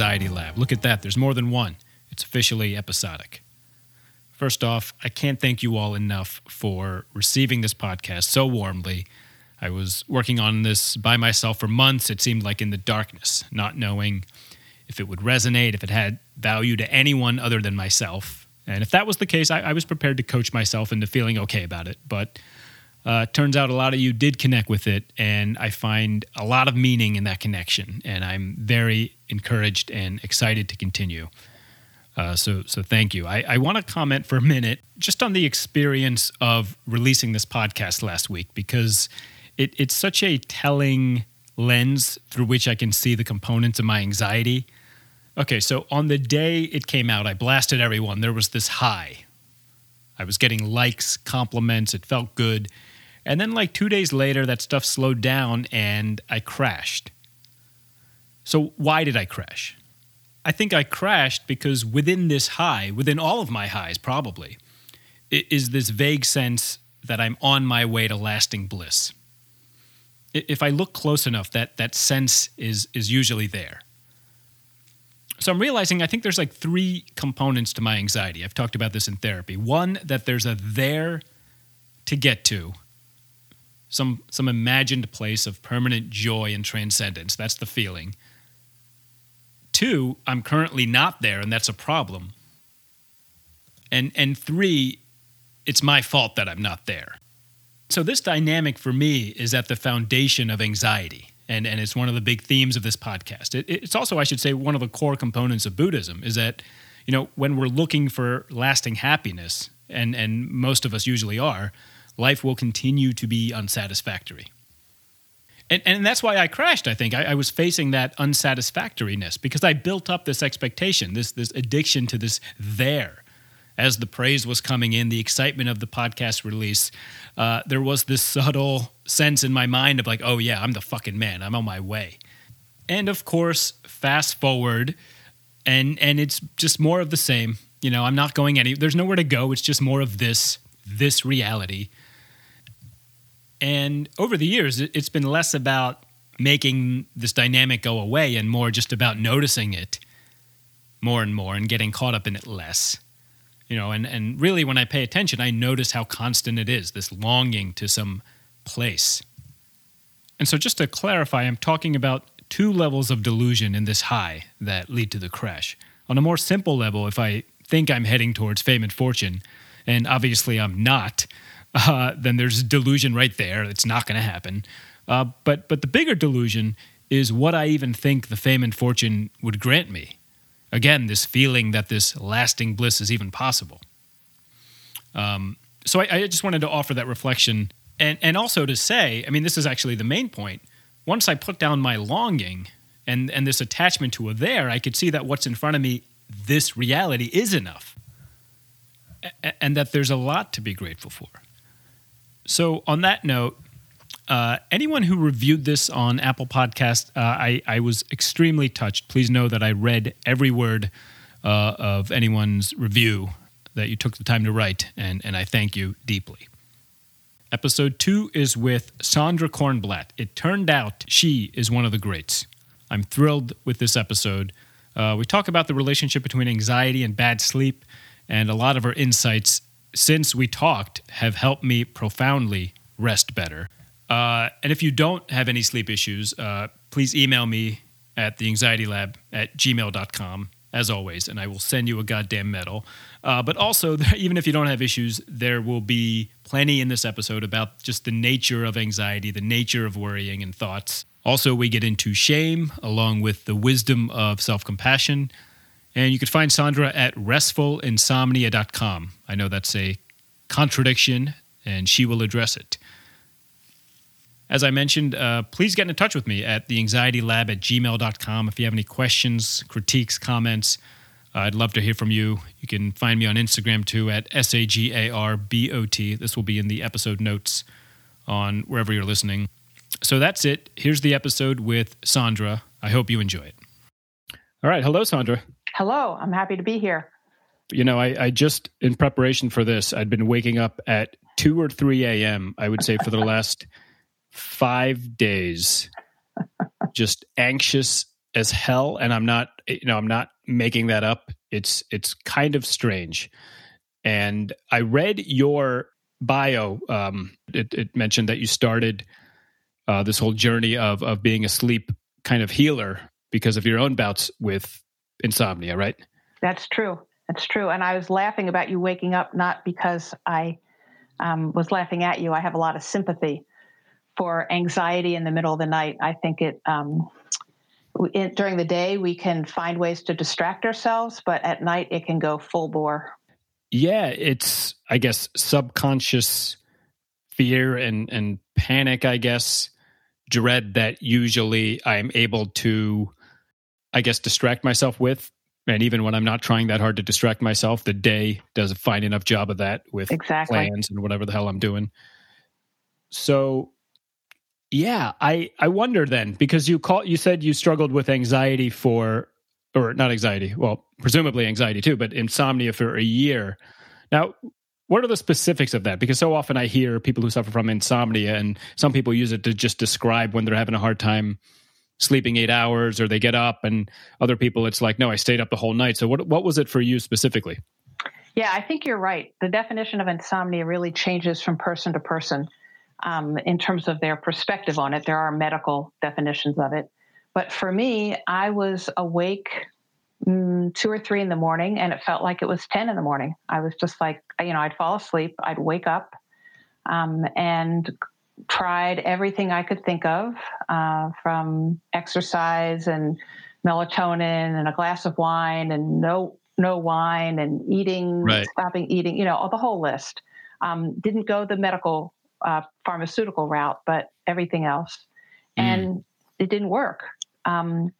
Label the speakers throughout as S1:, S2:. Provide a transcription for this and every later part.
S1: Anxiety Lab. Look at that, there's more than one. It's officially episodic. First off, I can't thank you all enough for receiving this podcast so warmly. I was working on this by myself for months. It seemed like in the darkness, not knowing if it would resonate, if it had value to anyone other than myself. And if that was the case, I, I was prepared to coach myself into feeling okay about it. But uh, turns out a lot of you did connect with it, and I find a lot of meaning in that connection, and I'm very encouraged and excited to continue. Uh, so, so thank you. I, I want to comment for a minute just on the experience of releasing this podcast last week because it, it's such a telling lens through which I can see the components of my anxiety. Okay, so on the day it came out, I blasted everyone. There was this high. I was getting likes, compliments. It felt good. And then, like two days later, that stuff slowed down and I crashed. So, why did I crash? I think I crashed because within this high, within all of my highs, probably, is this vague sense that I'm on my way to lasting bliss. If I look close enough, that, that sense is, is usually there. So I'm realizing I think there's like three components to my anxiety. I've talked about this in therapy. One, that there's a there to get to, some some imagined place of permanent joy and transcendence. That's the feeling. Two, I'm currently not there, and that's a problem. And and three, it's my fault that I'm not there. So this dynamic for me is at the foundation of anxiety. And, and it's one of the big themes of this podcast. It, it's also, I should say, one of the core components of Buddhism is that, you know, when we're looking for lasting happiness, and, and most of us usually are, life will continue to be unsatisfactory. And, and that's why I crashed, I think. I, I, was facing that unsatisfactoriness because I built up this expectation, this, this addiction to this there. As the praise was coming in, the excitement of the podcast release, uh, there was this subtle sense in my mind of like, oh, yeah, I'm the fucking man. I'm on my way. And of course, fast forward, and, and it's just more of the same. You know, I'm not going any, there's nowhere to go. It's just more of this, this reality and over the years, it's been less about making this dynamic go away and more just about noticing it more and more and getting caught up in it less. You know, and, and really when I pay attention, I notice how constant it is, this longing to some place. And so just to clarify, I'm talking about two levels of delusion in this high that lead to the crash. On a more simple level, if I think I'm heading towards fame and fortune, and obviously I'm not, uh, then there's delusion right there. It's not going to happen. Uh, but but the bigger delusion is what I even think the fame and fortune would grant me. Again, this feeling that this lasting bliss is even possible. Um, so I, I just wanted to offer that reflection and and also to say, I mean, this is actually the main point. Once I put down my longing and and this attachment to a there, I could see that what's in front of me, this reality, is enough, and that there's a lot to be grateful for. So, on that note, uh, anyone who reviewed this on Apple Podcast, uh, I, I, was extremely touched. Please know that I read every word uh, of anyone's review that you took the time to write, and, and I thank you deeply. Episode two is with Sondra Kornblatt. It turned out she is one of the greats. I'm thrilled with this episode. Uh, we talk about the relationship between anxiety and bad sleep, and a lot of her insights since we talked have helped me profoundly rest better. Uh, and if you don't have any sleep issues, uh, please email me at theanxietylab at gmail.com, as always, and I will send you a goddamn medal. Uh, but also, even if you don't have issues, there will be plenty in this episode about just the nature of anxiety, the nature of worrying and thoughts. Also, we get into shame along with the wisdom of self compassion. And you can find Sondra at restfulinsomnia.com. I know that's a contradiction, and she will address it. As I mentioned, uh, please get in touch with me at theanxietylab at gmail.com if you have any questions, critiques, comments. Uh, I'd love to hear from you. You can find me on Instagram too at S A G A R B O T. This will be in the episode notes on wherever you're listening. So that's it. Here's the episode with Sondra. I hope you enjoy it. All right. Hello, Sondra.
S2: Hello, I'm happy to be here.
S1: You know, I, I just, in preparation for this, I'd been waking up at 2 or 3 a.m., I would say, for the last five days. just anxious as hell and I'm not you know I'm not making that up. It's it's kind of strange. And I read your bio um it, it mentioned that you started uh, this whole journey of of being a sleep kind of healer because of your own bouts with insomnia, right?
S2: That's true. That's true. And I was laughing about you waking up not because I um, was laughing at you. I have a lot of sympathy for anxiety in the middle of the night. I think it, um, it during the day we can find ways to distract ourselves, but at night it can go full bore.
S1: Yeah, it's I guess subconscious fear and and panic. I guess dread that usually I'm able to, I guess, distract myself with. And even when I'm not trying that hard to distract myself, the day does a fine enough job of that with
S2: exactly.
S1: plans and whatever the hell I'm doing. So, yeah, I I wonder then because you call you said you struggled with anxiety for or not anxiety, well, presumably anxiety too, but insomnia for a year. Now, what are the specifics of that? Because so often I hear people who suffer from insomnia, and some people use it to just describe when they're having a hard time sleeping eight hours or they get up, and other people it's like, no, I stayed up the whole night. So, what what was it for you specifically?
S2: Yeah, I think you're right. The definition of insomnia really changes from person to person um, in terms of their perspective on it. There are medical definitions of it. But for me, I was awake mm, two or three in the morning and it felt like it was 10 in the morning. I was just like, you know, I'd fall asleep, I'd wake up um, and tried everything I could think of uh, from exercise and melatonin and a glass of wine and no no wine and eating right. stopping eating you know all the whole list um, didn't go the medical uh, pharmaceutical route but everything else mm. and it didn't work um,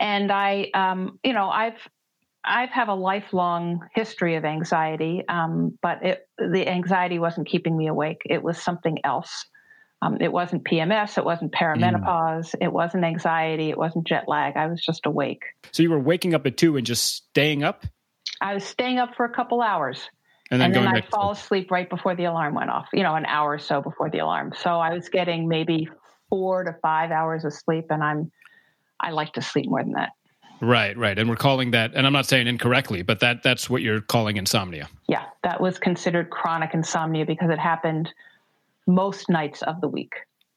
S2: and I, um, you know, I've I've have a lifelong history of anxiety, um, but it, the anxiety wasn't keeping me awake. It was something else. Um, it wasn't PMS. It wasn't perimenopause. Mm. It wasn't anxiety. It wasn't jet lag. I was just awake.
S1: So you were waking up at two and just staying up.
S2: I was staying up for a couple hours, and then, and then I'd fall asleep right before the alarm went off. You know, an hour or so before the alarm. So I was getting maybe four to five hours of sleep, and I'm I like to sleep more than that.
S1: Right, right. And we're calling that and I'm not saying incorrectly, but that that's what you're calling insomnia.
S2: Yeah, that was considered chronic insomnia because it happened most nights of the week.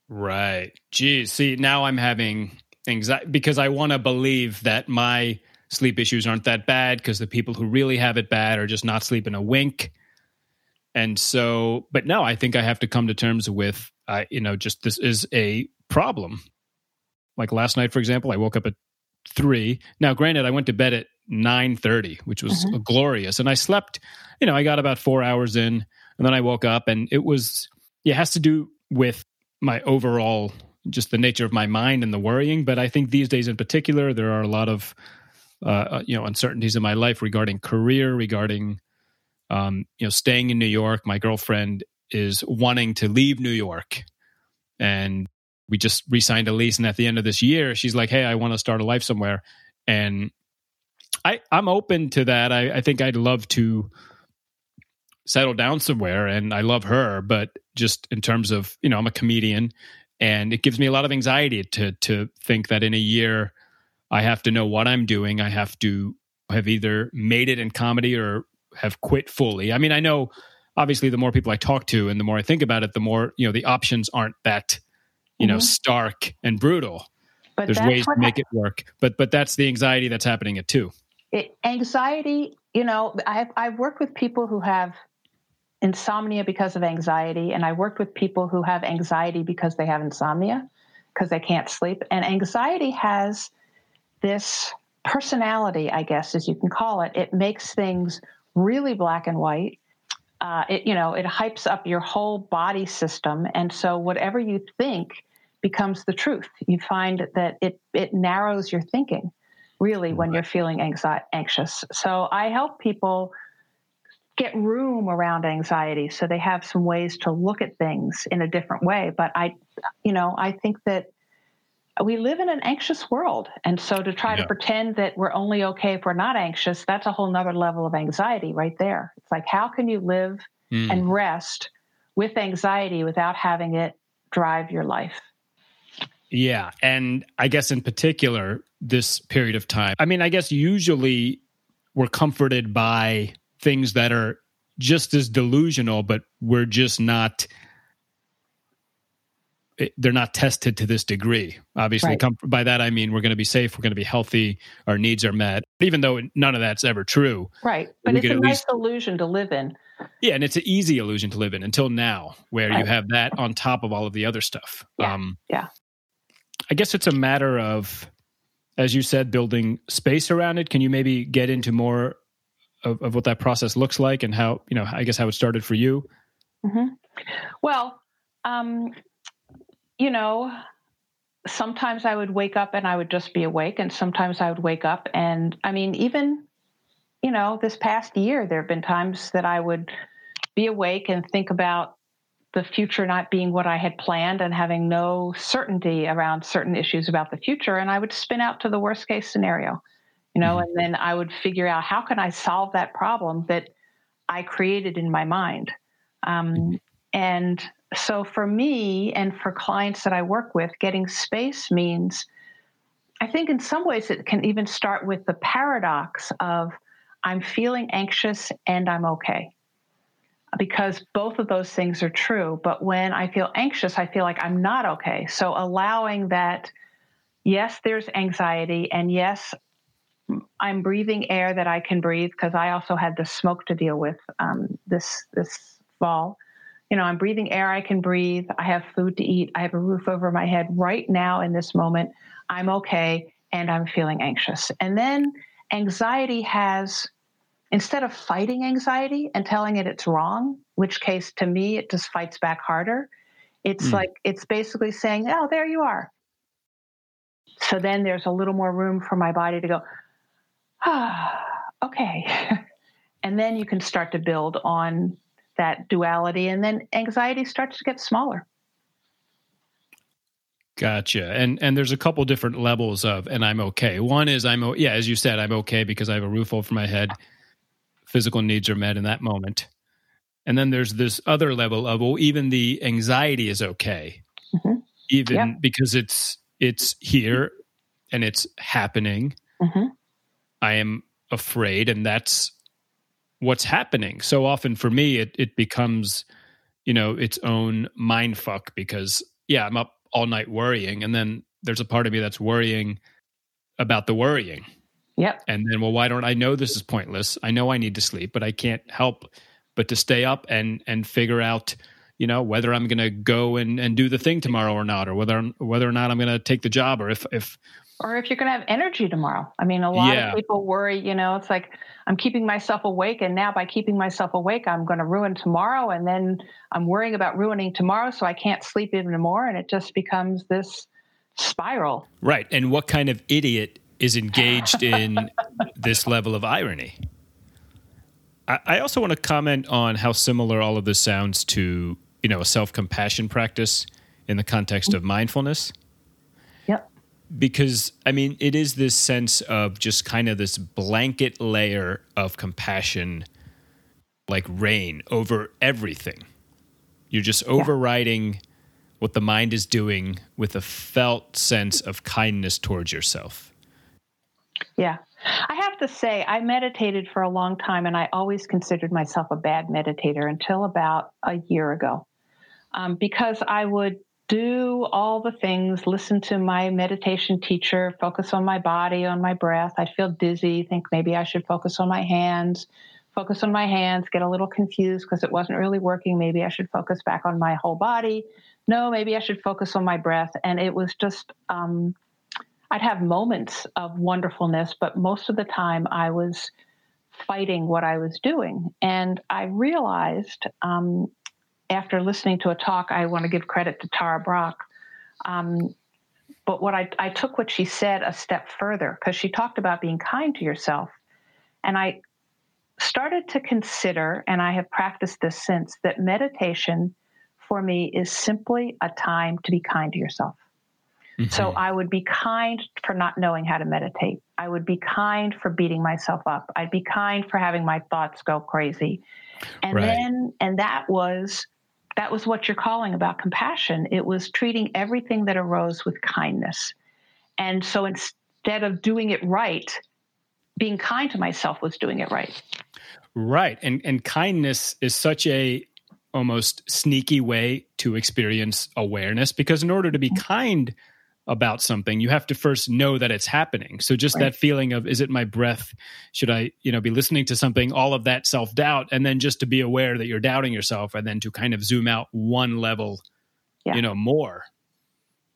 S1: Right. Geez, see, now I'm having anxiety because I want to believe that my sleep issues aren't that bad because the people who really have it bad are just not sleeping a wink. And so, but no, I think I have to come to terms with, uh, you know, just this is a problem like last night, for example, I woke up at three. Now, granted, I went to bed at nine thirty, which was mm-hmm. glorious, and I slept. You know, I got about four hours in, and then I woke up, and it was. It has to do with my overall, just the nature of my mind and the worrying. But I think these days, in particular, there are a lot of, uh, uh you know, uncertainties in my life regarding career, regarding, um, you know, staying in New York. My girlfriend is wanting to leave New York, and we just re-signed a lease and at the end of this year she's like hey i want to start a life somewhere and i i'm open to that i, I think i'd love to settle down somewhere and i love her but just in terms of you know i'm a comedian and it gives me a lot of anxiety to to think that in a year i have to know what i'm doing i have to have either made it in comedy or have quit fully i mean i know obviously the more people i talk to and the more i think about it the more you know the options aren't that you know, mm-hmm. stark and brutal. But There's ways to make ha- it work, but but that's the anxiety that's happening at two.
S2: It, anxiety, you know, I've I've worked with people who have insomnia because of anxiety, and I worked with people who have anxiety because they have insomnia because they can't sleep. And anxiety has this personality, I guess, as you can call it. It makes things really black and white. Uh, it you know it hypes up your whole body system, and so whatever you think becomes the truth. You find that it it narrows your thinking really when you're feeling anxi- anxious. So I help people get room around anxiety so they have some ways to look at things in a different way. But I, you know, I think that we live in an anxious world. And so to try yeah. to pretend that we're only okay if we're not anxious, that's a whole nother level of anxiety right there. It's like, how can you live mm. and rest with anxiety without having it drive your life?
S1: Yeah. And I guess in particular, this period of time, I mean, I guess usually we're comforted by things that are just as delusional, but we're just not they're not tested to this degree. Obviously, right. com- by that I mean we're going to be safe, we're going to be healthy, our needs are met. Even though none of that's ever true,
S2: right? But it's a nice least, illusion to live in.
S1: Yeah, and it's an easy illusion to live in until now, where right. you have that on top of all of the other stuff.
S2: Yeah, um, yeah.
S1: I guess it's a matter of, as you said, building space around it. Can you maybe get into more of, of what that process looks like and how you know? I guess how it started for you.
S2: Mm-hmm. Well, um, you know, sometimes I would wake up and I would just be awake, and sometimes I would wake up and I mean, even, you know, this past year, there have been times that I would be awake and think about the future not being what I had planned and having no certainty around certain issues about the future. And I would spin out to the worst case scenario, you know, mm-hmm. and then I would figure out how can I solve that problem that I created in my mind. Um, mm-hmm. And so for me and for clients that I work with, getting space means, I think in some ways it can even start with the paradox of I'm feeling anxious and I'm okay. Because both of those things are true. But when I feel anxious, I feel like I'm not okay. So allowing that, yes, there's anxiety, and yes, I'm breathing air that I can breathe because I also had the smoke to deal with um, this this fall you know, I'm breathing air I can breathe. I have food to eat. I have a roof over my head right now in this moment. I'm okay and I'm feeling anxious. And then anxiety has, instead of fighting anxiety and telling it it's wrong, which case to me it just fights back harder, it's mm. like, it's basically saying, oh, there you are. So then there's a little more room for my body to go, okay. and then you can start to build on that duality, and then anxiety starts to get smaller.
S1: Gotcha. And and there's a couple different levels of and I'm okay. One is I'm yeah, as you said, I'm okay because I have a roof over my head. Physical needs are met in that moment. And then there's this other level of well, even the anxiety is okay. Mm-hmm. Even yep. because it's it's here and it's happening. Mm-hmm. I am afraid and that's what's happening. So often for me, it it becomes, you know, its own mind fuck because yeah, I'm up all night worrying, and then there's a part of me that's worrying about the worrying.
S2: Yep.
S1: And then, well, why don't I know this is pointless? I know I need to sleep, but I can't help but to stay up and and figure out, you know, whether I'm going to go and and do the thing tomorrow or not, or whether whether or not I'm going to take the job, or if if
S2: or if you're going to have energy tomorrow. I mean, a lot yeah. of people worry, you know, it's like I'm keeping myself awake. And now by keeping myself awake, I'm going to ruin tomorrow. And then I'm worrying about ruining tomorrow. So I can't sleep even more. And it just becomes this spiral.
S1: Right. And what kind of idiot is engaged in this level of irony? I also want to comment on how similar all of this sounds to, you know, a self-compassion practice in the context mm-hmm. of mindfulness because I mean, it is this sense of just kind of this blanket layer of compassion, like rain over everything. You're just overriding yeah. what the mind is doing with a felt sense of kindness towards yourself.
S2: Yeah. I have to say, I meditated for a long time and I always considered myself a bad meditator until about a year ago. Um, because I would do all the things, listen to my meditation teacher, focus on my body, on my breath. I'd feel dizzy, think maybe I should focus on my hands, focus on my hands, get a little confused because it wasn't really working. Maybe I should focus back on my whole body. No, maybe I should focus on my breath. And it was just, um, I'd have moments of wonderfulness, but most of the time I was fighting what I was doing. And I realized um, after listening to a talk, I want to give credit to Tara Brach. Um, but what I, I took what she said a step further because she talked about being kind to yourself. And I started to consider, and I have practiced this since, that meditation for me is simply a time to be kind to yourself. Mm-hmm. So I would be kind for not knowing how to meditate. I would be kind for beating myself up. I'd be kind for having my thoughts go crazy. And right. then, and that was that was what you're calling about compassion. It was treating everything that arose with kindness. And so instead of doing it right, being kind to myself was doing it right.
S1: Right. And and kindness is such a almost sneaky way to experience awareness because in order to be mm-hmm. kind about something you have to first know that it's happening. So just right. that feeling of is it my breath? Should i you know be listening to something? All of that self-doubt and then just to be aware that you're doubting yourself and then to kind of zoom out one level yeah. you know more.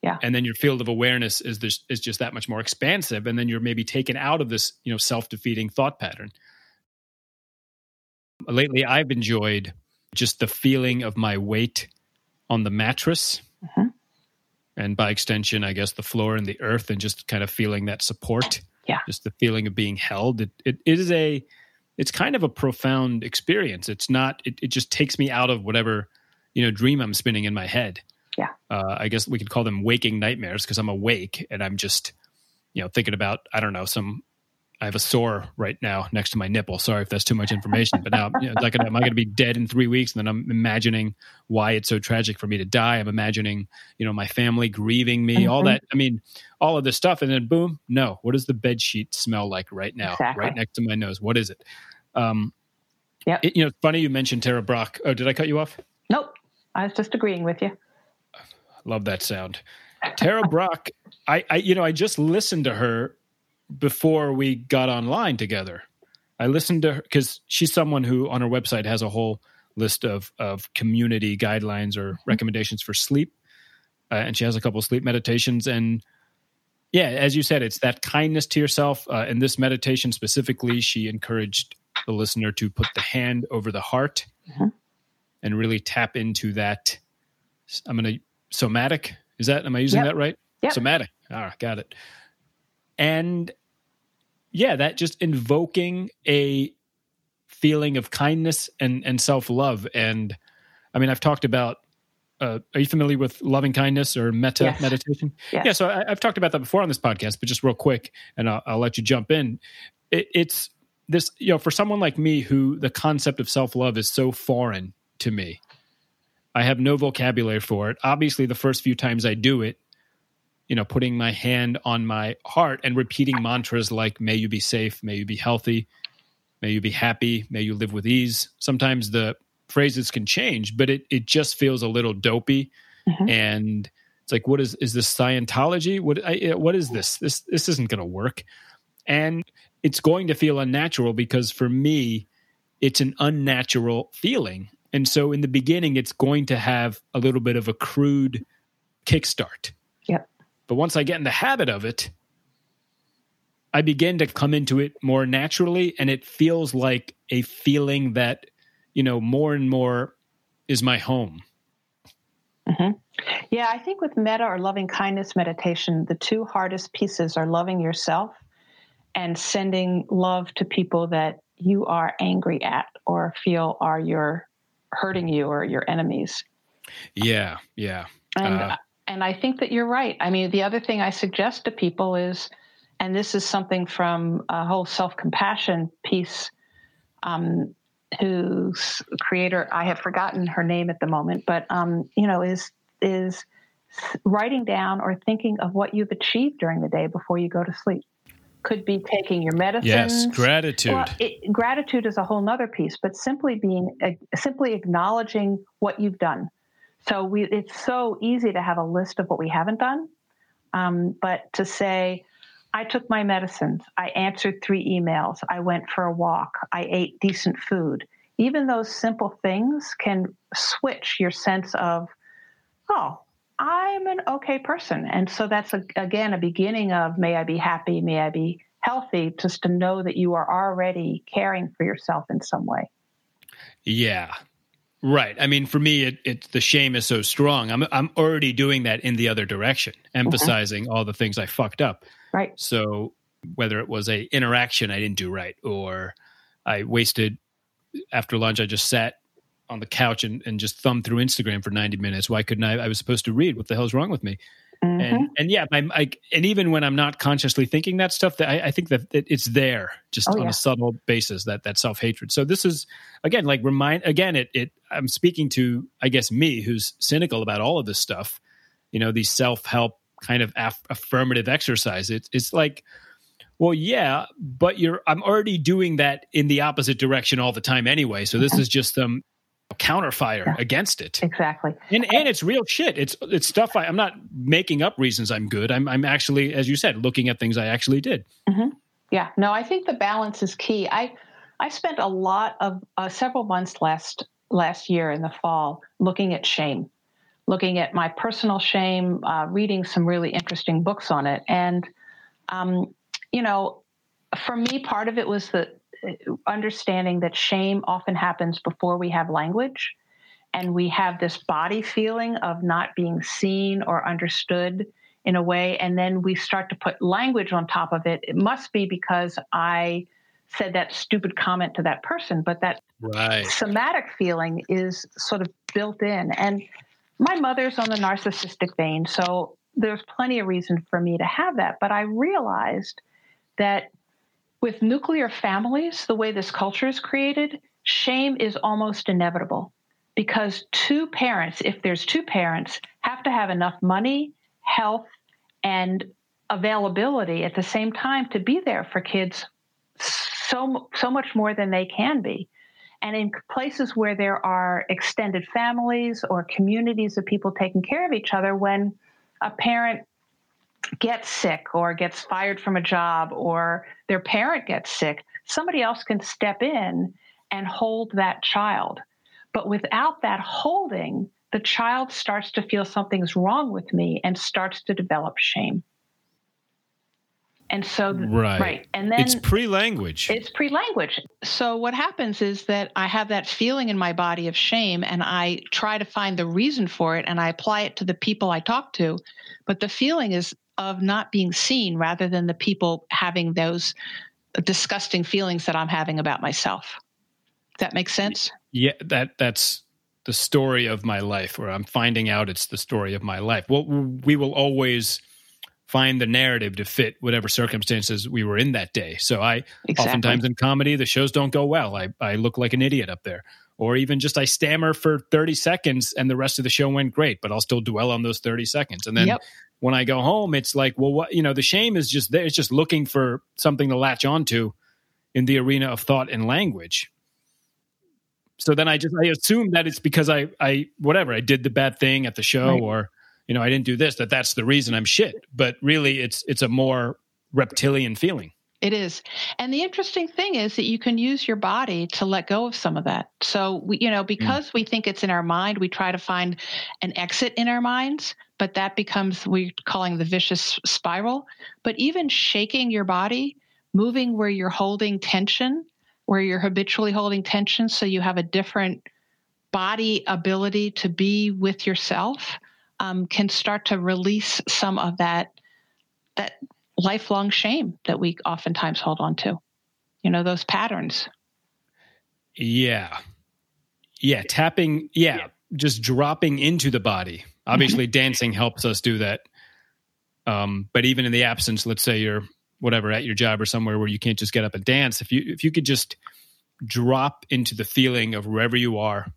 S2: Yeah.
S1: And then your field of awareness is this is just that much more expansive and then you're maybe taken out of this you know self-defeating thought pattern. Lately i've enjoyed just the feeling of my weight on the mattress. Mm-hmm and by extension, I guess the floor and the earth, and just kind of feeling that support.
S2: Yeah,
S1: just the feeling of being held. It it, is a, it's kind of a profound experience. It's not. It, it just takes me out of whatever, you know, dream I'm spinning in my head.
S2: Yeah.
S1: Uh, I guess we could call them waking nightmares because I'm awake and I'm just, you know, thinking about I don't know some I have a sore right now next to my nipple. Sorry if that's too much information, but now you know, like, am I going to be dead in three weeks? And then I'm imagining why it's so tragic for me to die. I'm imagining, you know, my family grieving me, mm-hmm. all that. I mean, all of this stuff, and then boom, no. What does the bed sheet smell like right now,
S2: exactly.
S1: right next to my nose? What is it? Um,
S2: yeah,
S1: you know, funny you mentioned Tara Brach. Oh, did I cut you off?
S2: Nope, I was just agreeing with you.
S1: Love that sound. Tara Brach, I, I, you know, I just listened to her before we got online together. I listened to her because she's someone who on her website has a whole list of of community guidelines or mm-hmm. recommendations for sleep, uh, and she has a couple sleep meditations. And yeah, as you said, it's that kindness to yourself. Uh, in this meditation specifically, she encouraged the listener to put the hand over the heart mm-hmm. and really tap into that. I'm going to somatic. Is that am I using yep. that right?
S2: Yep.
S1: Somatic. Ah, got it and yeah, that just invoking a feeling of kindness and and self love. And I mean, I've talked about. Uh, are you familiar with loving kindness or metta
S2: yes.
S1: meditation?
S2: Yes.
S1: Yeah, so I, have talked about that before on this podcast, but just real quick, and I'll, I'll let you jump in. It, it's this, you know, for someone like me who the concept of self love is so foreign to me. I have no vocabulary for it. Obviously, the first few times I do it, you know, putting my hand on my heart and repeating mantras like, may you be safe, may you be healthy, may you be happy, may you live with ease. Sometimes the phrases can change, but it, it just feels a little dopey. Mm-hmm. And it's like, what is, is this Scientology? What, I, what is this? This, this isn't going to work. And it's going to feel unnatural because for me, it's an unnatural feeling. And so in the beginning, it's going to have a little bit of a crude kickstart but once I get in the habit of it, I begin to come into it more naturally and it feels like a feeling that, you know, more and more is my home.
S2: Mm-hmm. Yeah, I think with metta or loving kindness meditation, the two hardest pieces are loving yourself and sending love to people that you are angry at or feel are your hurting you or your enemies.
S1: Yeah, yeah.
S2: And uh, and I think that you're right. I mean, the other thing I suggest to people is, and this is something from a whole self compassion piece, um, whose creator I have forgotten her name at the moment, but um, you know, is is writing down or thinking of what you've achieved during the day before you go to sleep. Could be taking your medicine.
S1: Yes, gratitude. Well,
S2: it, gratitude is a whole nother piece, but simply being uh, simply acknowledging what you've done so we, it's so easy to have a list of what we haven't done, um, but to say, I took my medicines, I answered three emails, I went for a walk, I ate decent food. Even those simple things can switch your sense of, oh, I'm an okay person. And so that's, a, again, a beginning of may I be happy, may I be healthy, just to know that you are already caring for yourself in some way.
S1: Yeah, Right. I mean, for me, it, it the shame is so strong. I'm I'm already doing that in the other direction, emphasizing mm-hmm. all the things I fucked up.
S2: Right.
S1: So whether it was a interaction I didn't do right, or I wasted after lunch, I just sat on the couch and, and just thumbed through Instagram for 90 minutes. Why couldn't I? I was supposed to read. What the hell's wrong with me? Mm-hmm. And and yeah, I'm like, and even when I'm not consciously thinking that stuff, that I, I think that it's there just oh, on yeah. a subtle basis that that self hatred. So this is again like remind again it it I'm speaking to I guess me who's cynical about all of this stuff. You know, these self help kind of aff- affirmative exercise. It's it's like well, yeah, but you're I'm already doing that in the opposite direction all the time anyway. So this is just some counterfire yeah. against it.
S2: Exactly.
S1: And and it's real shit. It's it's stuff I, am not making up reasons I'm good. I'm I'm actually, as you said, looking at things I actually did.
S2: Mm-hmm. Yeah. No, I think the balance is key. I I spent a lot of uh, several months last last year in the fall looking at shame, looking at my personal shame, uh, reading some really interesting books on it, and um, you know, for me, part of it was the uh, understanding that shame often happens before we have language. And we have this body feeling of not being seen or understood in a way. And then we start to put language on top of it. It must be because I said that stupid comment to that person, but that right. somatic feeling is sort of built in. And my mother's on the narcissistic vein, so there's plenty of reason for me to have that. But I realized that with nuclear families, the way this culture is created, shame is almost inevitable because two parents, if there's two parents, have to have enough money, health, and availability at the same time to be there for kids so so much more than they can be. And in places where there are extended families or communities of people taking care of each other, when a parent gets sick or gets fired from a job or their parent gets sick, somebody else can step in and hold that child. But without that holding, the child starts to feel something's wrong with me and starts to develop shame. And so,
S1: right. right. And then it's pre language.
S2: It's pre language. So, what happens is that I have that feeling in my body of shame and I try to find the reason for it and I apply it to the people I talk to. But the feeling is of not being seen rather than the people having those disgusting feelings that I'm having about myself. That makes sense?
S1: Yeah, that that's the story of my life where I'm finding out it's the story of my life. Well, we will always find the narrative to fit whatever circumstances we were in that day. So I exactly. oftentimes in comedy the shows don't go well. I I look like an idiot up there. Or even just I stammer for 30 seconds and the rest of the show went great, but I'll still dwell on those 30 seconds. And then yep when I go home, it's like, well, what you know, the shame is just there. It's just looking for something to latch onto in the arena of thought and language. So then I just I assume that it's because I I whatever I did the bad thing at the show right. or you know I didn't do this that that's the reason I'm shit. But really, it's it's a more reptilian feeling.
S2: It is. And the interesting thing is that you can use your body to let go of some of that. So, we, you know, mm. because mm. we think it's in our mind, we try to find an exit in our minds, but that becomes we're calling the vicious spiral. But even shaking your body, moving where you're holding tension, where you're habitually holding tension, so you have a different body ability to be with yourself, um, can start to release some of that that lifelong shame that we oftentimes hold on to. You know, those patterns.
S1: Yeah. Yeah. Tapping. Yeah. yeah. Just dropping into the body. Obviously, mm-hmm. dancing helps us do that. Um, but even in the absence, let's say you're whatever at your job or somewhere where you can't just get up and dance, if you if you could just drop into the feeling of wherever you are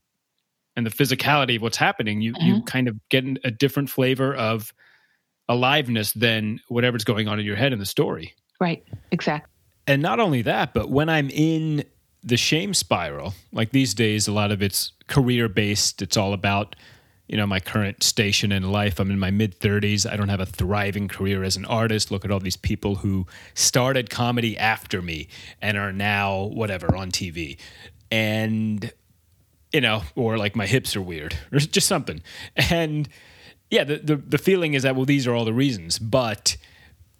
S1: and the physicality of what's happening, you mm-hmm. you kind of get a different flavor of aliveness than whatever's going on in your head in the story.
S2: Right. Exactly.
S1: And not only that, but when I'm in the shame spiral, like these days, a lot of it's career based. It's all about, you know, my current station in life. I'm in my mid 30s. I don't have a thriving career as an artist. Look at all these people who started comedy after me and are now, whatever, on TV. And, you know, or like my hips are weird or just something. And, yeah, the, the, the feeling is that, well, these are all the reasons. But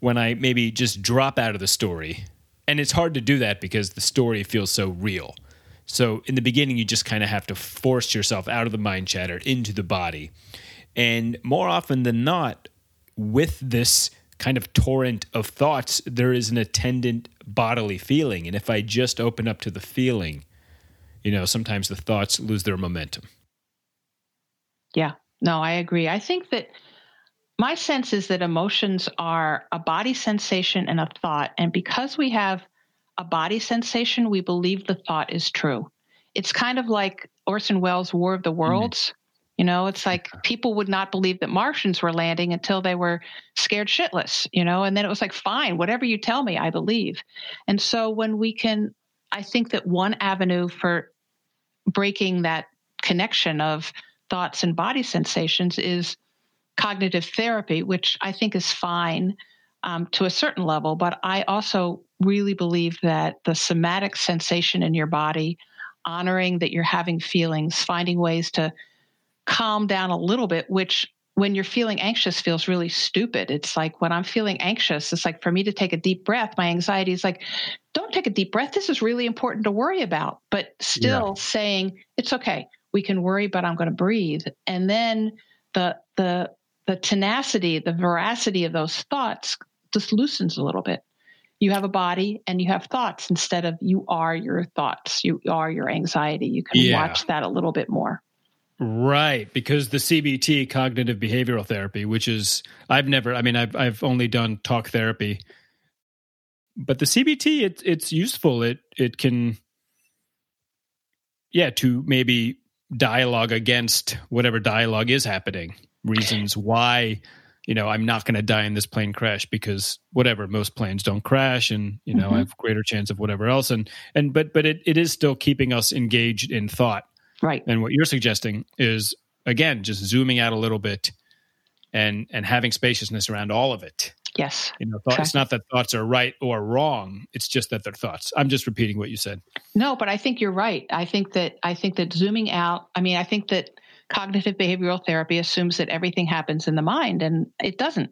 S1: when I maybe just drop out of the story, and it's hard to do that because the story feels so real. So in the beginning, you just kind of have to force yourself out of the mind chatter into the body. And more often than not, with this kind of torrent of thoughts, there is an attendant bodily feeling. And if I just open up to the feeling, you know, sometimes the thoughts lose their momentum.
S2: Yeah, no, I agree. I think that My sense is that emotions are a body sensation and a thought. And because we have a body sensation, we believe the thought is true. It's kind of like Orson Welles' War of the mm-hmm. Worlds. Mm-hmm. You know, it's like people would not believe that Martians were landing until they were scared shitless, you know, and then it was like, fine, whatever you tell me, I believe. And so when we can, I think that one avenue for breaking that connection of thoughts and body sensations is cognitive therapy, which I think is fine um, to a certain level. But I also really believe that the somatic sensation in your body, honoring that you're having feelings, finding ways to calm down a little bit, which when you're feeling anxious feels really stupid. It's like when I'm feeling anxious, it's like for me to take a deep breath, my anxiety is like, don't take a deep breath. This is really important to worry about. But still yeah. saying, it's okay. We can worry, but I'm going to breathe. And then the the the tenacity, the veracity of those thoughts just loosens a little bit. You have a body and you have thoughts instead of you are your thoughts, you are your anxiety. You can yeah. watch that a little bit more.
S1: Right, because the CBT, cognitive behavioral therapy, which is I've never, I mean, I've I've only done talk therapy, but the CBT, it, it's useful. It it can, yeah, to maybe dialogue against whatever dialogue is happening. Reasons why you know i'm not going to die in this plane crash because whatever most planes don't crash and you know mm-hmm. i have greater chance of whatever else. And and but but it, it is still keeping us engaged in thought.
S2: Right.
S1: And what you're suggesting is again just zooming out a little bit and and having spaciousness around all of it
S2: yes.
S1: You know thought, it's not that thoughts are right or wrong it's just that they're thoughts. I'm just repeating what you said.
S2: No but i think you're right. I think that i think that zooming out i mean i think that cognitive behavioral therapy assumes that everything happens in the mind and it doesn't.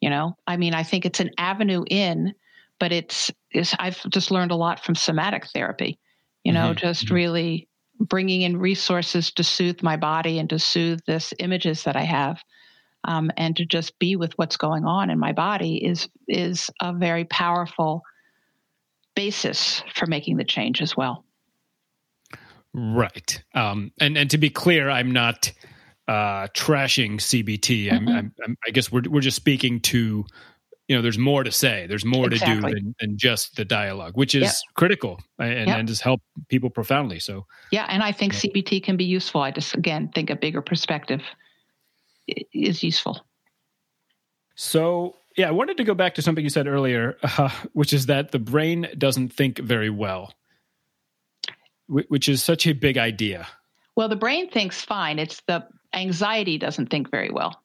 S2: You know i mean i think it's an avenue in but it's, it's i've just learned a lot from somatic therapy you know mm-hmm. just mm-hmm. really bringing in resources to soothe my body and to soothe this images that i have um, and to just be with what's going on in my body is is a very powerful basis for making the change as well
S1: Right. Um, and and to be clear, I'm not uh, trashing CBT. I'm, mm-hmm. I'm, I'm, i guess we're we're just speaking to you know there's more to say there's more exactly. to do than, than, just the dialogue which is yep. critical and, yep. and just help people profoundly so
S2: yeah and i think cbt can be useful i just again think a bigger perspective is useful
S1: so yeah i wanted to go back to something you said earlier uh, which is that the brain doesn't think very well which is such a big idea.
S2: Well, the brain thinks fine. It's the anxiety doesn't think very well.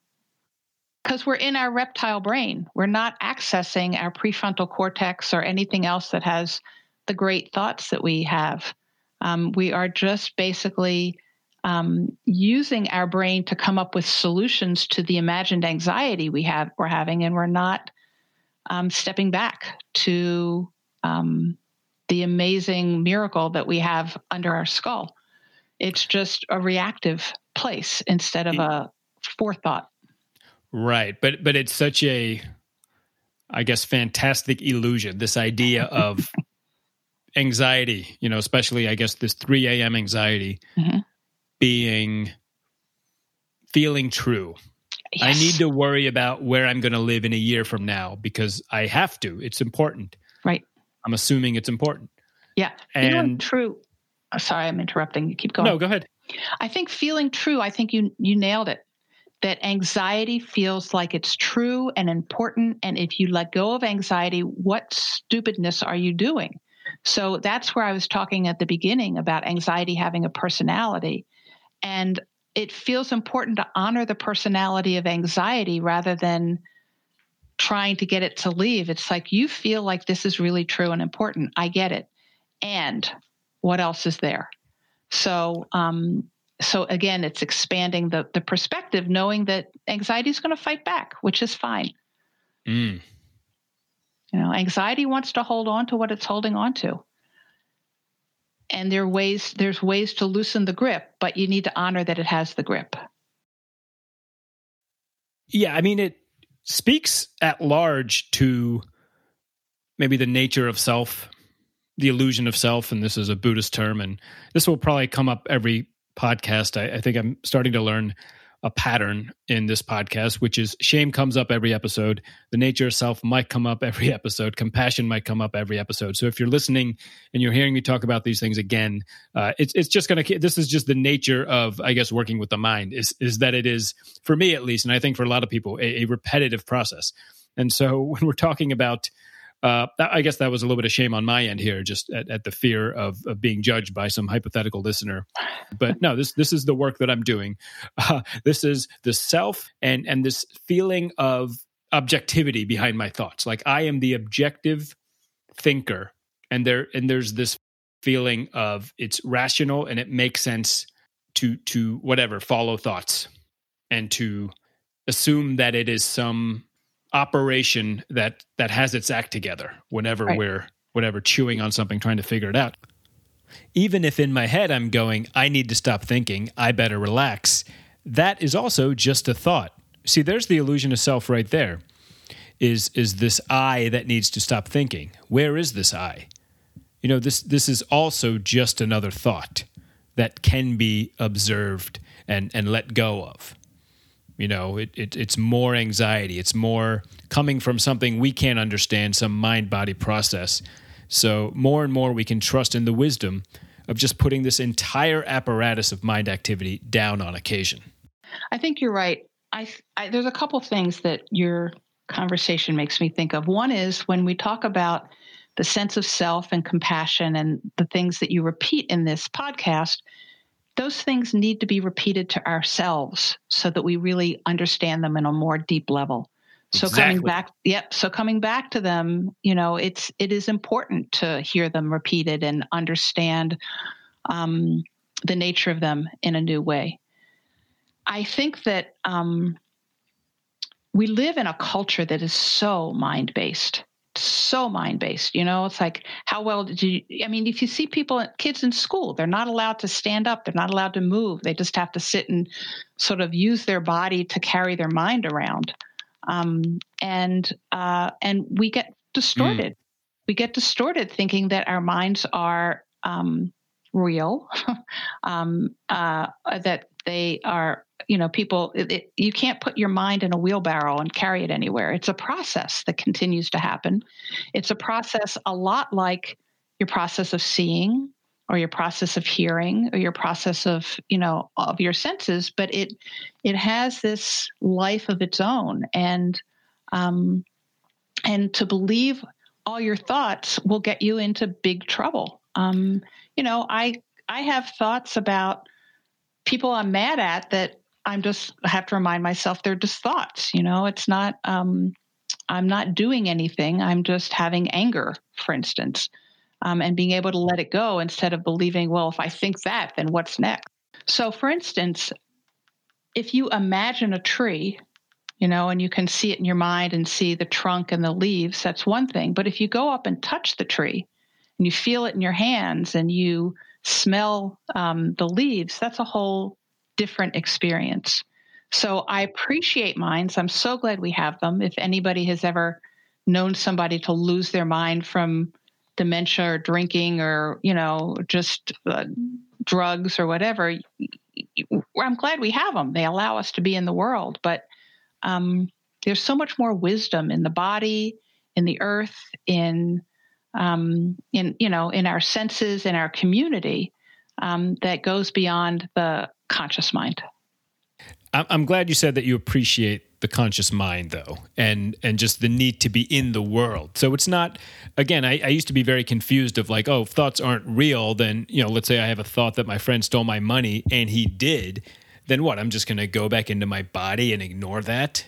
S2: Because we're in our reptile brain. We're not accessing our prefrontal cortex or anything else that has the great thoughts that we have. Um, we are just basically um, using our brain to come up with solutions to the imagined anxiety we have we're having, and we're not um, stepping back to um, the amazing miracle that we have under our skull. It's just a reactive place instead of a forethought.
S1: Right. But but it's such a I guess fantastic illusion, this idea of anxiety, you know, especially I guess this 3 a.m. anxiety mm-hmm. Being feeling true. Yes. I need to worry about where I'm going to live in a year from now because I have to. It's important.
S2: Right.
S1: I'm assuming it's important.
S2: Yeah. And feeling true. Oh, sorry, I'm interrupting. You keep going.
S1: No, go ahead.
S2: I think feeling true, I think you you nailed it. That anxiety feels like it's true and important. And if you let go of anxiety, what stupidness are you doing? So that's where I was talking at the beginning about anxiety having a personality. And it feels important to honor the personality of anxiety rather than trying to get it to leave. It's like you feel like this is really true and important. I get it. And what else is there? So, um, so again, it's expanding the the perspective, knowing that anxiety is going to fight back, which is fine. Mm. You know, anxiety wants to hold on to what it's holding on to. And there are ways there's ways to loosen the grip, but you need to honor that it has the grip.
S1: Yeah, I mean it speaks at large to maybe the nature of self, the illusion of self, and this is a Buddhist term, and this will probably come up every podcast. I, I think I'm starting to learn a pattern in this podcast, which is shame comes up every episode. The nature of self might come up every episode. Compassion might come up every episode. So if you're listening and you're hearing me talk about these things again, uh, it's it's just going to. This is just the nature of, I guess, working with the mind. Is is that it is for me at least, and I think for a lot of people, a, a repetitive process. And so when we're talking about uh, I guess that was a little bit of shame on my end here, just at, at the fear of, of, being judged by some hypothetical listener. But no, this this is the work that I'm doing. Uh, this is the self and and this feeling of objectivity behind my thoughts. Like I am the objective thinker, and there and there's this feeling of it's rational and it makes sense to to whatever follow thoughts and to assume that it is some operation that that has its act together whenever right. we're whenever chewing on something trying to figure it out. Even if in my head i'm going i need to stop thinking. I better relax. That is also just a thought. See there's the illusion of self right there. Is is this i that needs to stop thinking? Where is this i? You know this this is also just another thought that can be observed and and let go of you know, it, it, it's more anxiety. It's more coming from something we can't understand, some mind body process. So, more and more we can trust in the wisdom of just putting this entire apparatus of mind activity down on occasion.
S2: I think you're right. I, I, there's a couple things that your conversation makes me think of. One is when we talk about the sense of self and compassion and the things that you repeat in this podcast, those things need to be repeated to ourselves so that we really understand them in a more deep level. So exactly. coming back yep so coming back to them you know it's it is important to hear them repeated and understand um, the nature of them in a new way. I think that um, we live in a culture that is so mind based so mind based. You know, it's like, how well did you? I mean, if you see people, kids in school, they're not allowed to stand up, they're not allowed to move. They just have to sit and sort of use their body to carry their mind around. Um, and uh, and we get distorted. Mm. We get distorted thinking that our minds are um, real, um, uh, that they are you know people it, it, you can't put your mind in a wheelbarrow and carry it anywhere. It's a process that continues to happen. It's a process a lot like your process of seeing or your process of hearing or your process of you know of your senses but it it has this life of its own. And um and to believe all your thoughts will get you into big trouble. Um you know i i have thoughts about people i'm mad at that I'm just I have to remind myself they're just thoughts. You know, it's not. Um, I'm not doing anything. I'm just having anger, for instance, um, and being able to let it go instead of believing, well, if I think that, then what's next? So, for instance, if you imagine a tree, you know, and you can see it in your mind and see the trunk and the leaves, that's one thing. But if you go up and touch the tree and you feel it in your hands and you smell um, the leaves, that's a whole different experience. So I appreciate minds. I'm so glad we have them. If anybody has ever known somebody to lose their mind from dementia or drinking or, you know, just uh, drugs or whatever, I'm glad we have them. They allow us to be in the world. But um, there's so much more wisdom in the body, in the earth, in um, in you know in our senses in our community um, that goes beyond the conscious mind.
S1: I'm glad you said that you appreciate the conscious mind, though, and and just the need to be in the world. So it's not. Again, I, I used to be very confused of like, oh, if thoughts aren't real, then you know, let's say I have a thought that my friend stole my money, and he did. Then what? I'm just going to go back into my body and ignore that.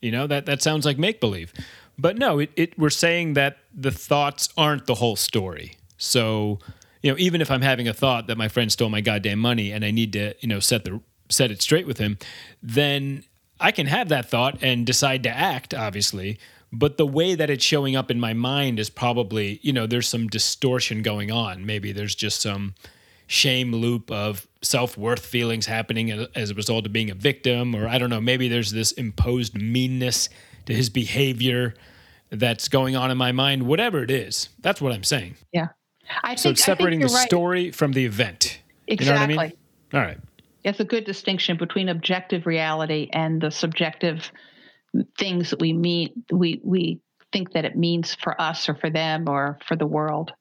S1: You know that that sounds like make believe, but no, it, it we're saying that the thoughts aren't the whole story. So you know, even if I'm having a thought that my friend stole my goddamn money and I need to, you know, set the set it straight with him, then I can have that thought and decide to act, obviously. But the way that it's showing up in my mind is probably, you know, there's some distortion going on. Maybe there's just some shame loop of self worth feelings happening as a result of being a victim, or I don't know, maybe there's this imposed meanness to his behavior that's going on in my mind, whatever it is. That's what I'm saying.
S2: Yeah.
S1: I so think, it's separating the right. story from the event.
S2: Exactly.
S1: You know I mean? All right.
S2: It's a good distinction between objective reality and the subjective things that we mean we we think that it means for us or for them or for the world.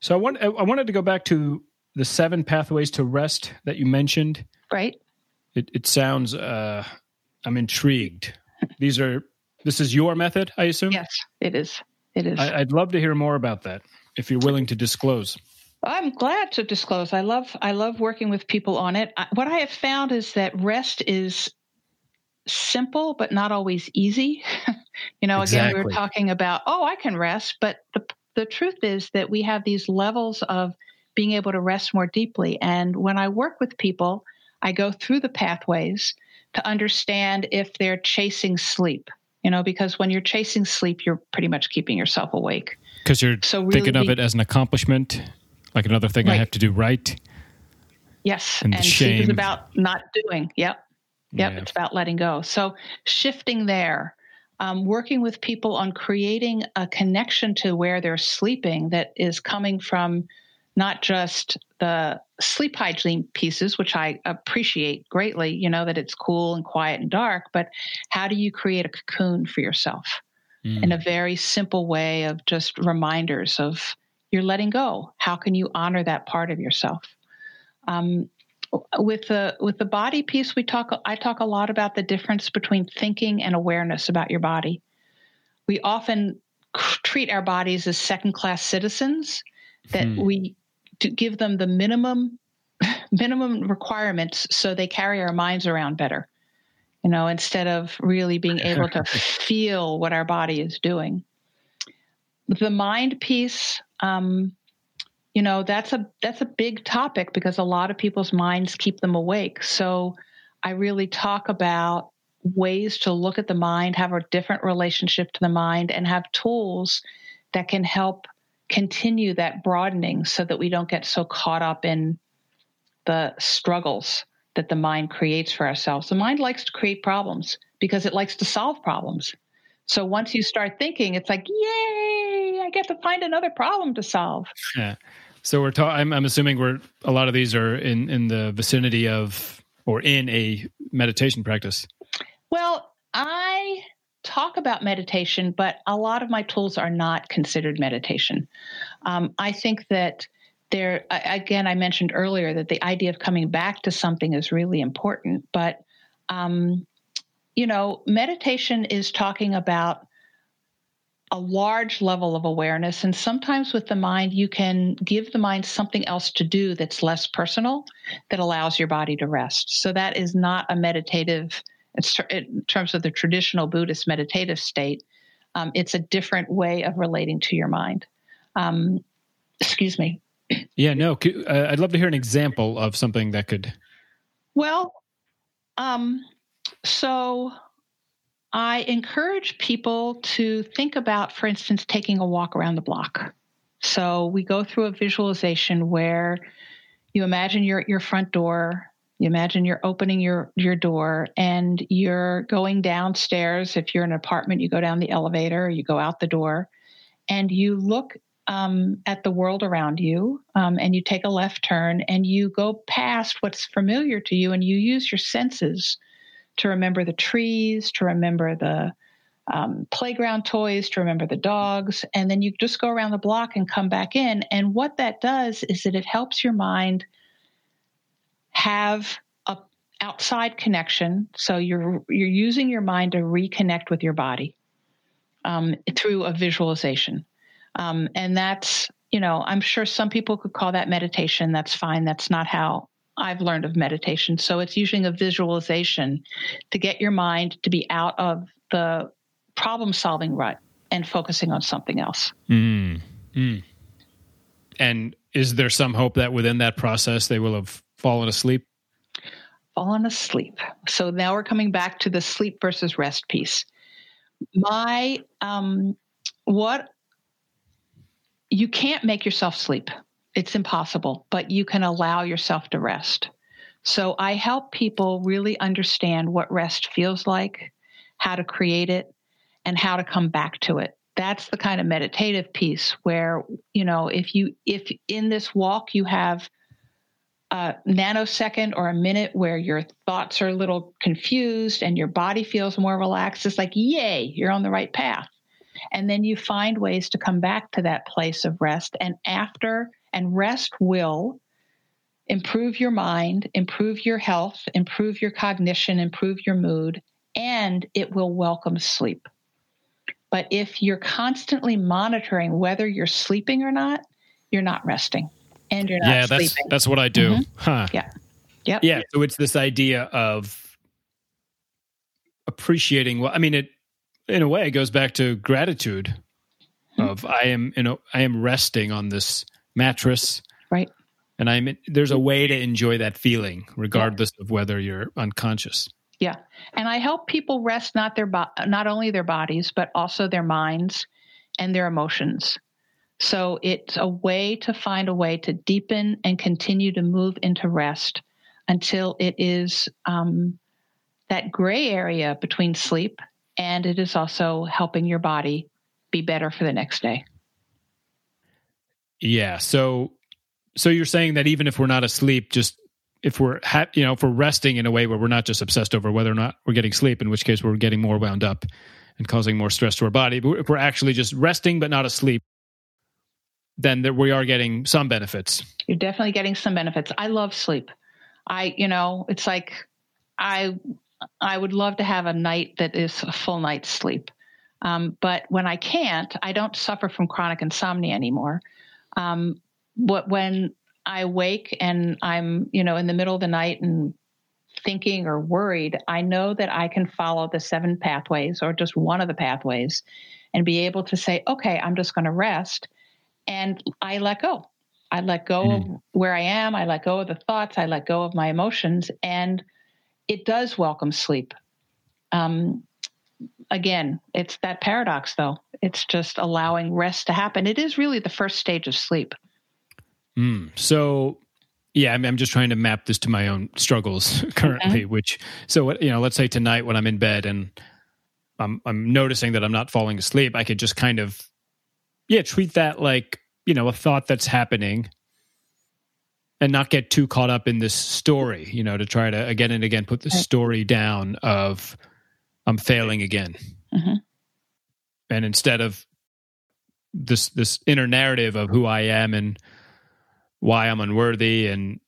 S1: So I want I wanted to go back to the seven pathways to rest that you mentioned.
S2: Right.
S1: It it sounds uh I'm intrigued. These are this is your method, I assume?
S2: Yes, it is. It is.
S1: I, I'd love to hear more about that if you're willing to disclose.
S2: I'm glad to disclose. I love I love working with people on it. I, what I have found is that rest is simple but not always easy. you know,
S1: Exactly.
S2: again we were talking about oh, I can rest, but the the truth is that we have these levels of being able to rest more deeply. And when I work with people, I go through the pathways to understand if they're chasing sleep. You know, because when you're chasing sleep, you're pretty much keeping yourself awake.
S1: Because you're
S2: So really
S1: thinking of it as an accomplishment, like another thing I have to do right.
S2: Yes,
S1: And
S2: and, sleep is about not doing. Yep, yep.
S1: Yeah.
S2: It's about letting go. So shifting there, um, working with people on creating a connection to where they're sleeping that is coming from not just the sleep hygiene pieces, which I appreciate greatly. You know that it's cool and quiet and dark, but how do you create a cocoon for yourself?
S1: Mm.
S2: in a very simple way of just reminders of you're letting go. How can you honor that part of yourself? Um, with the with the body piece, we talk. I talk a lot about the difference between thinking and awareness about your body. We often treat our bodies as second class citizens. That
S1: Hmm.
S2: we to give them the minimum minimum requirements so they carry our minds around better you know, instead of really being able to feel what our body is doing. The mind piece, um, you know, that's a that's a big topic because a lot of people's minds keep them awake. So I really talk about ways to look at the mind, have a different relationship to the mind, and have tools that can help continue that broadening so that we don't get so caught up in the struggles that the mind creates for ourselves. The mind likes to create problems because it likes to solve problems. So once you start thinking, it's like, yay, I get to find another problem to solve.
S1: Yeah. So we're talking. I'm, I'm assuming we're a lot of these are in in the vicinity of or in a meditation practice.
S2: Well, I talk about meditation, but a lot of my tools are not considered meditation. Um, I think that there, again, I mentioned earlier that the idea of coming back to something is really important, but um, you know, meditation is talking about a large level of awareness. And sometimes with the mind, you can give the mind something else to do that's less personal that allows your body to rest. So that is not a meditative, in terms of the traditional Buddhist meditative state, um, it's a different way of relating to your mind. Um, excuse me.
S1: Yeah. No. uh, I'd love to hear an example of something that could.
S2: Well, um, so I encourage people to think about, for instance, taking a walk around the block. So we go through a visualization where you imagine you're at your front door, you imagine you're opening your, your door, and you're going downstairs. If you're in an apartment, you go down the elevator, you go out the door, and you look um, at the world around you um, and you take a left turn and you go past what's familiar to you and you use your senses to remember the trees, to remember the um, playground toys, to remember the dogs. And then you just go around the block and come back in. And what that does is that it helps your mind have a outside connection. So you're you're using your mind to reconnect with your body um, through a visualization. Um, and that's, you know, I'm sure some people could call that meditation. That's fine. That's not how I've learned of meditation. So it's using a visualization to get your mind to be out of the problem solving rut and focusing on something else.
S1: Mm, mm. And is there some hope that within that process they will have fallen asleep?
S2: fallen asleep. So now we're coming back to the sleep versus rest piece. My um, what you can't make yourself sleep. It's impossible, but you can allow yourself to rest. So I help people really understand what rest feels like, how to create it, and how to come back to it. That's the kind of meditative piece where, you know, if you if in this walk you have a nanosecond or a minute where your thoughts are a little confused and your body feels more relaxed, it's like, yay, you're on the right path. And then you find ways to come back to that place of rest. And after, and rest will improve your mind, improve your health, improve your cognition, improve your mood, and it will welcome sleep. But if you're constantly monitoring whether you're sleeping or not, you're not resting and you're not
S1: yeah,
S2: sleeping.
S1: that's that's what I do.
S2: Mhm.
S1: Huh.
S2: Yeah. Yep.
S1: Yeah. So it's this idea of appreciating. Well, I mean, it in a way it goes back to gratitude.
S2: Mhm.
S1: Of I am, you know, I am resting on this mattress,
S2: Right.
S1: and I'm. There's a way to enjoy that feeling, regardless of whether you're unconscious.
S2: Yeah. And I help people rest not their bo- not only their bodies but also their minds and their emotions. So it's a way to find a way to deepen and continue to move into rest until it is um, that gray area between sleep and it is also helping your body be better for the next day.
S1: Yeah. So, so you're saying that even if we're not asleep, just if we're ha- you know if we're resting in a way where we're not just obsessed over whether or not we're getting sleep, in which case we're getting more wound up and causing more stress to our body. But if we're actually just resting but not asleep, then there, we are getting some benefits.
S2: You're definitely getting some benefits. I love sleep. I, you know, it's like I I would love to have a night that is a full night's sleep. Um, but when I can't, I don't suffer from chronic insomnia anymore. Um, but when I wake and I'm, you know, in the middle of the night and thinking or worried, I know that I can follow the seven pathways or just one of the pathways and be able to say, okay, I'm just going to rest. And I let go. I let go of where I am. I let go of the thoughts. I let go of my emotions. And it does welcome sleep. Um, again, it's that paradox, though. It's just allowing rest to happen. It is really the first stage of sleep.
S1: Mm. So, yeah, I mean, I'm just trying to map this to my own struggles currently. Which, so what you know, let's say tonight when I'm in bed and I'm I'm noticing that I'm not falling asleep, I could just kind of, yeah, treat that like you know a thought that's happening, and not get too caught up in this story. You know, to try to again and again put the story down of I'm failing again,
S2: Mhm.
S1: and instead of this this inner narrative of who I am and why I'm unworthy and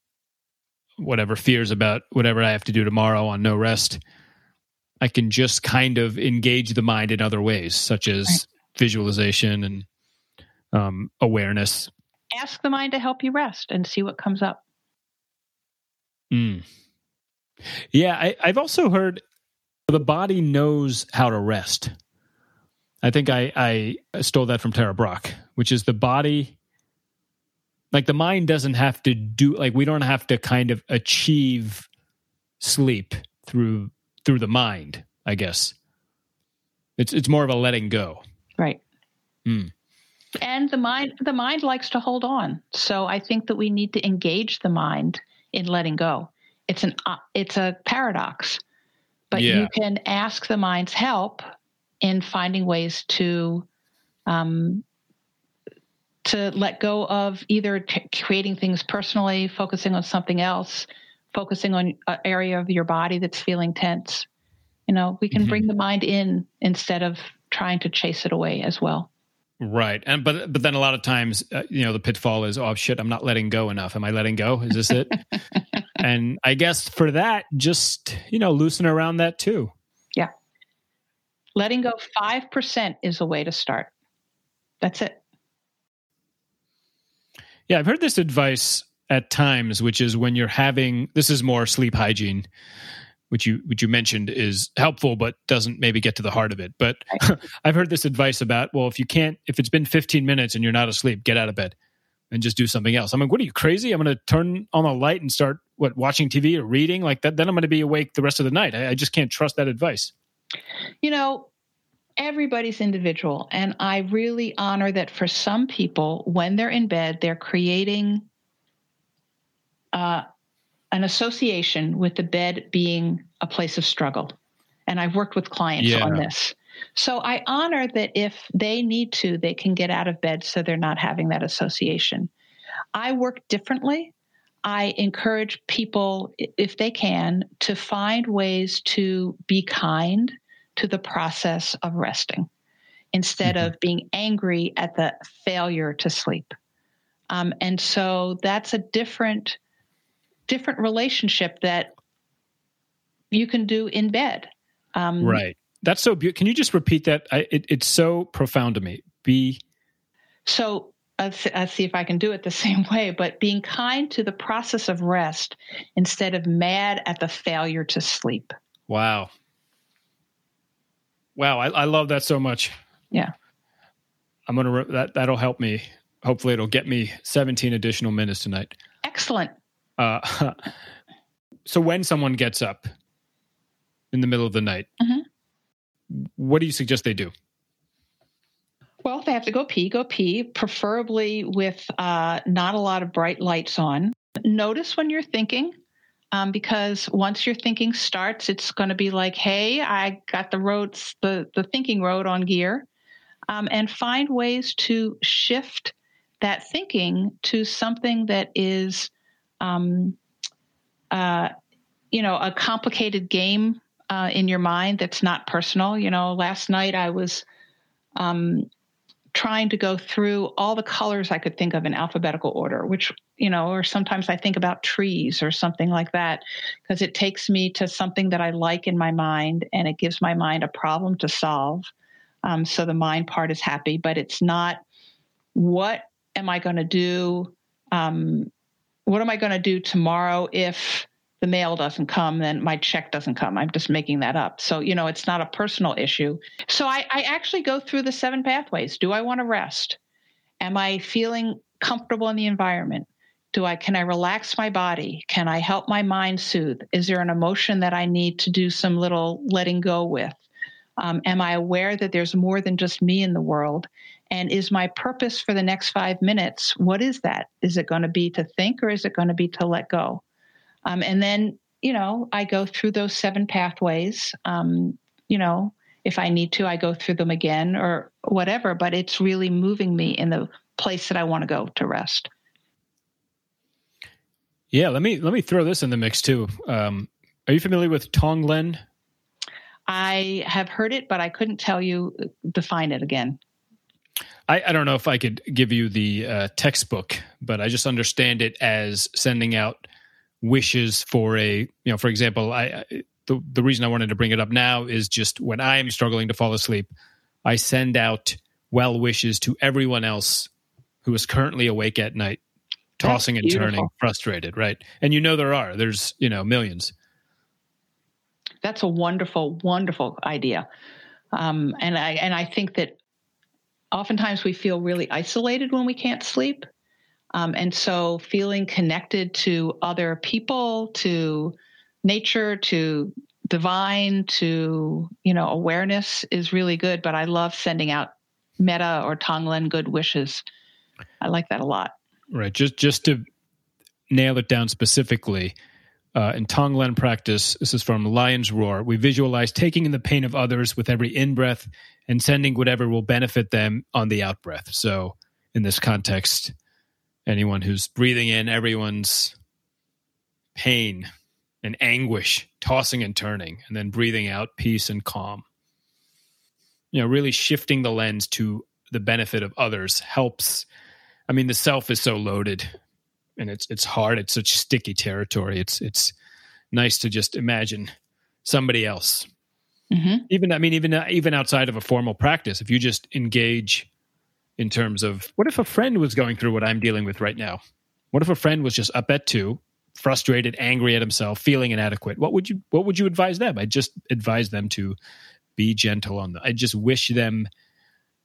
S1: whatever fears about whatever I have to do tomorrow on no rest, I can just kind of engage the mind in other ways, such as
S2: Right.
S1: visualization and um, awareness.
S2: Ask the mind to help you rest and see what comes up.
S1: Mm. Yeah, I, I've also heard the body knows how to rest. I think I, I stole that from Tara Brach, which is the body, like the mind doesn't have to do, like we don't have to kind of achieve sleep through through the mind. I guess it's it's more of a letting go.
S2: Right.
S1: Mm.
S2: And the mind the mind likes to hold on. So I think that we need to engage the mind in letting go. It's an uh, it's a paradox. But
S1: Yeah.
S2: you can ask the mind's help in finding ways to um, to let go of either t- creating things personally, focusing on something else, focusing on an area of your body that's feeling tense. You know, we can
S1: Mhm.
S2: bring the mind in instead of trying to chase it away as well.
S1: Right, and but but then a lot of times, uh, you know, the pitfall is, oh shit, I'm not letting go enough. Am I letting go? Is this it? and I guess for that, just you know, loosen around that too.
S2: Yeah, letting go 5% is a way to start. That's it.
S1: Yeah, I've heard this advice at times, which is when you're having this is more sleep hygiene, which you which you mentioned is helpful, but doesn't maybe get to the heart of it. But I've heard this advice about well, if you can't, if it's been 15 minutes and you're not asleep, get out of bed and just do something else. I'm like, what are you crazy? I'm going to turn on a light and start what watching TV or reading like that. Then I'm going to be awake the rest of the night. I, I just can't trust that advice.
S2: You know, everybody's individual. And I really honor that for some people, when they're in bed, they're creating uh, an association with the bed being a place of struggle. And I've worked with clients
S1: Yeah.
S2: on this. So I honor that if they need to, they can get out of bed so they're not having that association. I work differently. I encourage people, if they can, to find ways to be kind to the process of resting instead mm-hmm. of being angry at the failure to sleep. Um, and so that's a different different relationship that you can do in bed.
S1: Um, right. That's so beautiful. Can you just repeat that? I, it, it's so profound to me. Be
S2: so. I'll, I'll see if I can do it the same way. But being kind to the process of rest instead of mad at the failure to sleep.
S1: Wow. Wow, I, I love that so much.
S2: Yeah.
S1: I'm gonna that that'll help me. Hopefully, it'll get me 17 additional minutes tonight.
S2: Excellent. Uh,
S1: so when someone gets up in the middle of the night, mm-hmm. what do you suggest they do?
S2: Well, if they have to go pee, go pee, preferably with uh, not a lot of bright lights on. Notice when you're thinking, um, because once your thinking starts, it's going to be like, "Hey, I got the roads, the the thinking road on gear," um, and find ways to shift that thinking to something that is, um, uh, you know, a complicated game uh, in your mind that's not personal. You know, last night I was um, trying to go through all the colors I could think of in alphabetical order, which, you know, or sometimes I think about trees or something like that, because it takes me to something that I like in my mind and it gives my mind a problem to solve. Um, so the mind part is happy, but it's not what am I going to do? Um, what am I going to do tomorrow if the mail doesn't come, then my check doesn't come. I'm just making that up. So, you know, it's not a personal issue. So I, I actually go through the seven pathways. Do I want to rest? Am I feeling comfortable in the environment? Do I can I relax my body? Can I help my mind soothe? Is there an emotion that I need to do some little letting go with? Um, am I aware that there's more than just me in the world? And is my purpose for the next five minutes, what is that? Is it going to be to think or is it going to be to let go? Um, and then, you know, I go through those seven pathways. Um, you know, if I need to, I go through them again or whatever, but it's really moving me in the place that I want to go to rest.
S1: Yeah, let me let me throw this in the mix too. Um, are you familiar with Tonglen?
S2: I have heard it, but I couldn't tell you define it again.
S1: I, I don't know if I could give you the uh, textbook, but I just understand it as sending out wishes for a you know for example i the, the reason i wanted to bring it up now is just when i am struggling to fall asleep i send out well wishes to everyone else who is currently awake at night tossing and turning frustrated right? And you know there are there's you know millions.
S2: That's a wonderful wonderful idea. Um, and i and i think that oftentimes we feel really isolated when we can't sleep um, and so feeling connected to other people, to nature, to divine, to, you know, awareness is really good. But I love sending out metta or Tonglen good wishes. I like that a lot.
S1: Right. Just just to nail it down specifically, uh, in Tonglen practice, this is from Lion's Roar. We visualize taking in the pain of others with every in breath and sending whatever will benefit them on the out breath. So, in this context, anyone who's breathing in everyone's pain and anguish, tossing and turning, and then breathing out peace and calm. You know, really shifting the lens to the benefit of others helps. I mean, the self is so loaded and it's it's hard. It's such sticky territory. It's it's nice to just imagine somebody else. Mm-hmm. Even I mean, even even outside of a formal practice, if you just engage in terms of what if a friend was going through what I'm dealing with right now? What if a friend was just up at two, frustrated, angry at himself, feeling inadequate? What would you what would you advise them? I just advise them to be gentle on them. I just wish them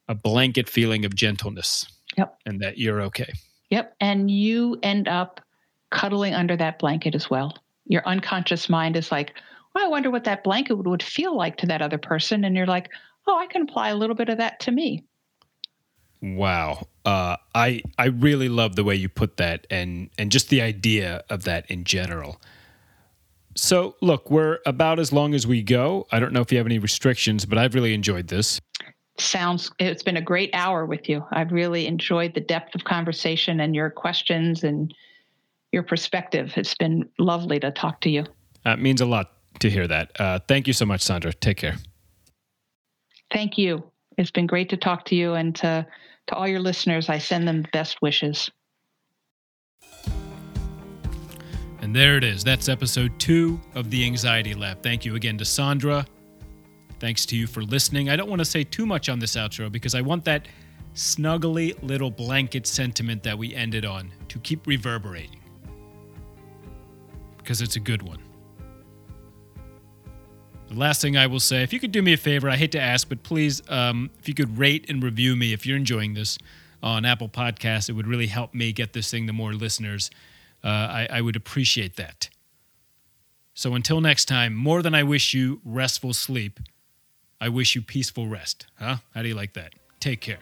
S1: a blanket feeling of gentleness.
S2: Yep.
S1: And that you're okay.
S2: Yep. And you end up cuddling under that blanket as well. Your unconscious mind is like, well, I wonder what that blanket would, would feel like to that other person. And you're like, oh, I can apply a little bit of that to me.
S1: Wow. Uh, I I really love the way you put that and and just the idea of that in general. So, look, we're about as long as we go. I don't know if you have any restrictions, but I've really enjoyed this.
S2: Sounds it's been a great hour with you. I've really enjoyed the depth of conversation and your questions and your perspective. It's been lovely to talk to you.
S1: That means a lot to hear that. Uh, thank you so much, Sondra. Take care.
S2: Thank you. It's been great to talk to you and to, to all your listeners. I send them best wishes.
S1: And there it is. That's episode two of the Anxiety Lab. Thank you again to Sondra. Thanks to you for listening. I don't want to say too much on this outro because I want that snuggly little blanket sentiment that we ended on to keep reverberating. Because it's a good one. The last thing I will say, if you could do me a favor, I hate to ask, but please, um, if you could rate and review me if you're enjoying this on Apple Podcasts, it would really help me get this thing to more listeners. Uh, I, I would appreciate that. So until next time, more than I wish you restful sleep, I wish you peaceful rest. Huh? How do you like that? Take care.